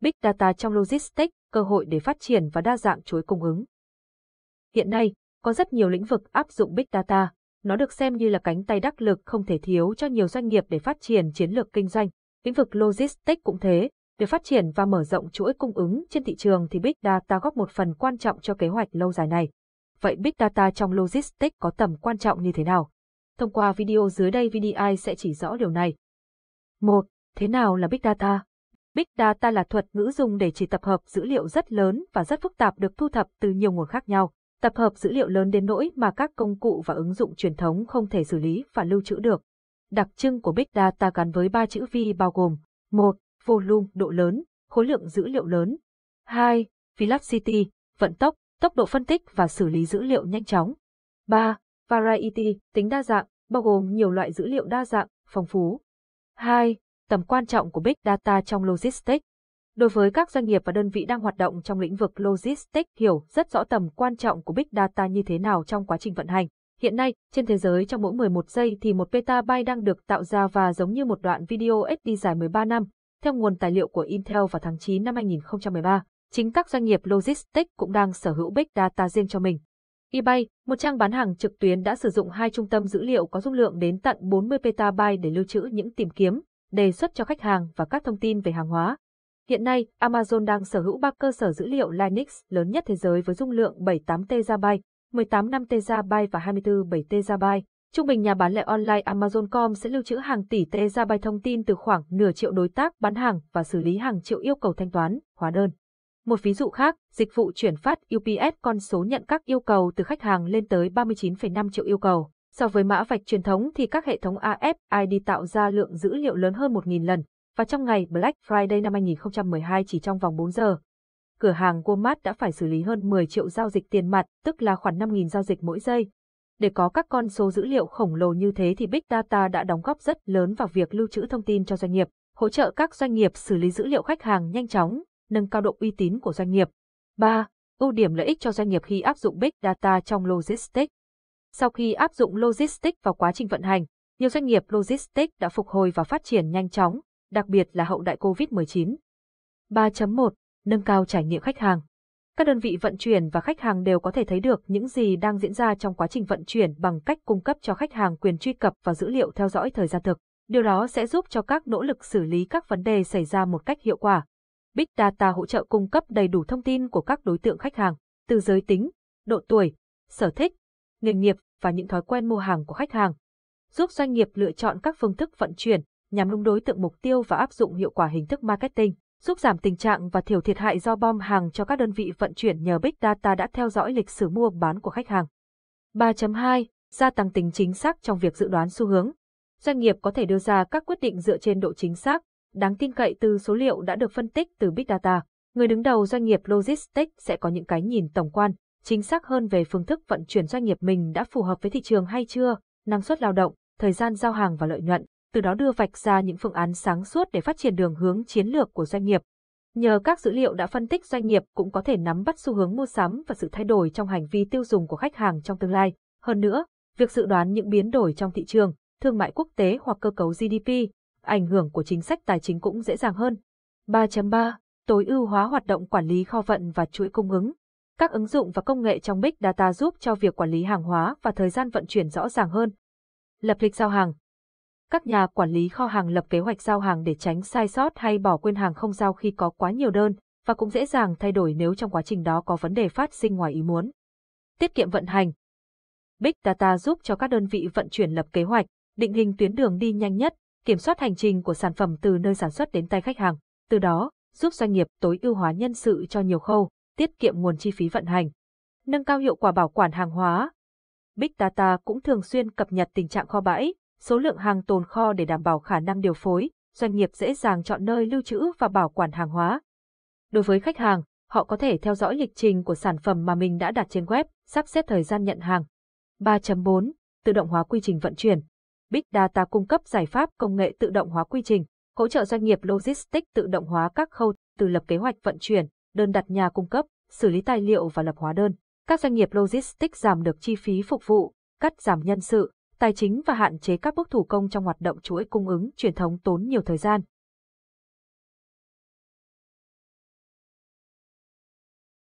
Big Data trong Logistics, cơ hội để phát triển và đa dạng chuỗi cung ứng. Hiện nay, có rất nhiều lĩnh vực áp dụng Big Data, nó được xem như là cánh tay đắc lực không thể thiếu cho nhiều doanh nghiệp để phát triển chiến lược kinh doanh. Lĩnh vực Logistics cũng thế, để phát triển và mở rộng chuỗi cung ứng trên thị trường thì Big Data góp một phần quan trọng cho kế hoạch lâu dài này. Vậy Big Data trong Logistics có tầm quan trọng như thế nào? Thông qua video dưới đây VDI sẽ chỉ rõ điều này. 1. Thế nào là Big Data? Big Data là thuật ngữ dùng để chỉ tập hợp dữ liệu rất lớn và rất phức tạp được thu thập từ nhiều nguồn khác nhau. Tập hợp dữ liệu lớn đến nỗi mà các công cụ và ứng dụng truyền thống không thể xử lý và lưu trữ được. Đặc trưng của Big Data gắn với ba chữ V bao gồm 1. Volume, độ lớn, khối lượng dữ liệu lớn. 2. Velocity, vận tốc, tốc độ phân tích và xử lý dữ liệu nhanh chóng. 3. Variety, tính đa dạng, bao gồm nhiều loại dữ liệu đa dạng, phong phú. 2. Tầm quan trọng của Big Data trong Logistics. Đối với các doanh nghiệp và đơn vị đang hoạt động trong lĩnh vực Logistics hiểu rất rõ tầm quan trọng của Big Data như thế nào trong quá trình vận hành. Hiện nay, trên thế giới trong mỗi 11 giây thì một petabyte đang được tạo ra và giống như một đoạn video SD dài 13 năm, theo nguồn tài liệu của Intel vào tháng 9 năm 2013. Chính các doanh nghiệp logistics cũng đang sở hữu big data riêng cho mình eBay, một trang bán hàng trực tuyến đã sử dụng hai trung tâm dữ liệu có dung lượng đến tận 40 petabyte để lưu trữ những tìm kiếm, đề xuất cho khách hàng và các thông tin về hàng hóa. Hiện nay, Amazon đang sở hữu ba cơ sở dữ liệu Linux lớn nhất thế giới với dung lượng 78 TB, 18 5 TB và 24 7 TB. Trung bình nhà bán lẻ online Amazon.com sẽ lưu trữ hàng tỷ TB thông tin từ khoảng nửa triệu đối tác bán hàng và xử lý hàng triệu yêu cầu thanh toán, hóa đơn. Một ví dụ khác, dịch vụ chuyển phát UPS con số nhận các yêu cầu từ khách hàng lên tới 39,5 triệu yêu cầu. So với mã vạch truyền thống thì các hệ thống AFID tạo ra lượng dữ liệu lớn hơn 1.000 lần, và trong ngày Black Friday năm 2012 chỉ trong vòng 4 giờ. Cửa hàng Walmart đã phải xử lý hơn 10 triệu giao dịch tiền mặt, tức là khoảng 5.000 giao dịch mỗi giây. Để có các con số dữ liệu khổng lồ như thế thì Big Data đã đóng góp rất lớn vào việc lưu trữ thông tin cho doanh nghiệp, hỗ trợ các doanh nghiệp xử lý dữ liệu khách hàng nhanh chóng, nâng cao độ uy tín của doanh nghiệp. 3. Ưu điểm lợi ích cho doanh nghiệp khi áp dụng Big Data trong Logistics. Sau khi áp dụng Logistics vào quá trình vận hành, nhiều doanh nghiệp Logistics đã phục hồi và phát triển nhanh chóng, đặc biệt là hậu đại COVID-19. 3.1. Nâng cao trải nghiệm khách hàng. Các đơn vị vận chuyển và khách hàng đều có thể thấy được những gì đang diễn ra trong quá trình vận chuyển bằng cách cung cấp cho khách hàng quyền truy cập và dữ liệu theo dõi thời gian thực. Điều đó sẽ giúp cho các nỗ lực xử lý các vấn đề xảy ra một cách hiệu quả. Big Data hỗ trợ cung cấp đầy đủ thông tin của các đối tượng khách hàng, từ giới tính, độ tuổi, sở thích, nghề nghiệp và những thói quen mua hàng của khách hàng, giúp doanh nghiệp lựa chọn các phương thức vận chuyển nhằm đúng đối tượng mục tiêu và áp dụng hiệu quả hình thức marketing, giúp giảm tình trạng và thiểu thiệt hại do bom hàng cho các đơn vị vận chuyển nhờ Big Data đã theo dõi lịch sử mua bán của khách hàng. 3.2. Gia tăng tính chính xác trong việc dự đoán xu hướng. Doanh nghiệp có thể đưa ra các quyết định dựa trên độ chính xác, đáng tin cậy từ số liệu đã được phân tích từ Big Data. Người đứng đầu doanh nghiệp Logistics sẽ có những cái nhìn tổng quan, chính xác hơn về phương thức vận chuyển doanh nghiệp mình đã phù hợp với thị trường hay chưa, năng suất lao động, thời gian giao hàng và lợi nhuận, từ đó đưa vạch ra những phương án sáng suốt để phát triển đường hướng chiến lược của doanh nghiệp. Nhờ các dữ liệu đã phân tích doanh nghiệp cũng có thể nắm bắt xu hướng mua sắm và sự thay đổi trong hành vi tiêu dùng của khách hàng trong tương lai. Hơn nữa, việc dự đoán những biến đổi trong thị trường, thương mại quốc tế hoặc cơ cấu GDP, ảnh hưởng của chính sách tài chính cũng dễ dàng hơn. 3.3. Tối ưu hóa hoạt động quản lý kho vận và chuỗi cung ứng. Các ứng dụng và công nghệ trong Big Data giúp cho việc quản lý hàng hóa và thời gian vận chuyển rõ ràng hơn. Lập lịch giao hàng. Các nhà quản lý kho hàng lập kế hoạch giao hàng để tránh sai sót hay bỏ quên hàng không giao khi có quá nhiều đơn, và cũng dễ dàng thay đổi nếu trong quá trình đó có vấn đề phát sinh ngoài ý muốn. Tiết kiệm vận hành. Big Data giúp cho các đơn vị vận chuyển lập kế hoạch, định hình tuyến đường đi nhanh nhất, kiểm soát hành trình của sản phẩm từ nơi sản xuất đến tay khách hàng, từ đó giúp doanh nghiệp tối ưu hóa nhân sự cho nhiều khâu, tiết kiệm nguồn chi phí vận hành, nâng cao hiệu quả bảo quản hàng hóa. Big Data cũng thường xuyên cập nhật tình trạng kho bãi, số lượng hàng tồn kho để đảm bảo khả năng điều phối, doanh nghiệp dễ dàng chọn nơi lưu trữ và bảo quản hàng hóa. Đối với khách hàng, họ có thể theo dõi lịch trình của sản phẩm mà mình đã đặt trên web, sắp xếp thời gian nhận hàng. 3.4. Tự động hóa quy trình vận chuyển. Big Data cung cấp giải pháp công nghệ tự động hóa quy trình, hỗ trợ doanh nghiệp logistics tự động hóa các khâu từ lập kế hoạch vận chuyển, đơn đặt nhà cung cấp, xử lý tài liệu và lập hóa đơn. Các doanh nghiệp logistics giảm được chi phí phục vụ, cắt giảm nhân sự, tài chính và hạn chế các bước thủ công trong hoạt động chuỗi cung ứng truyền thống tốn nhiều thời gian.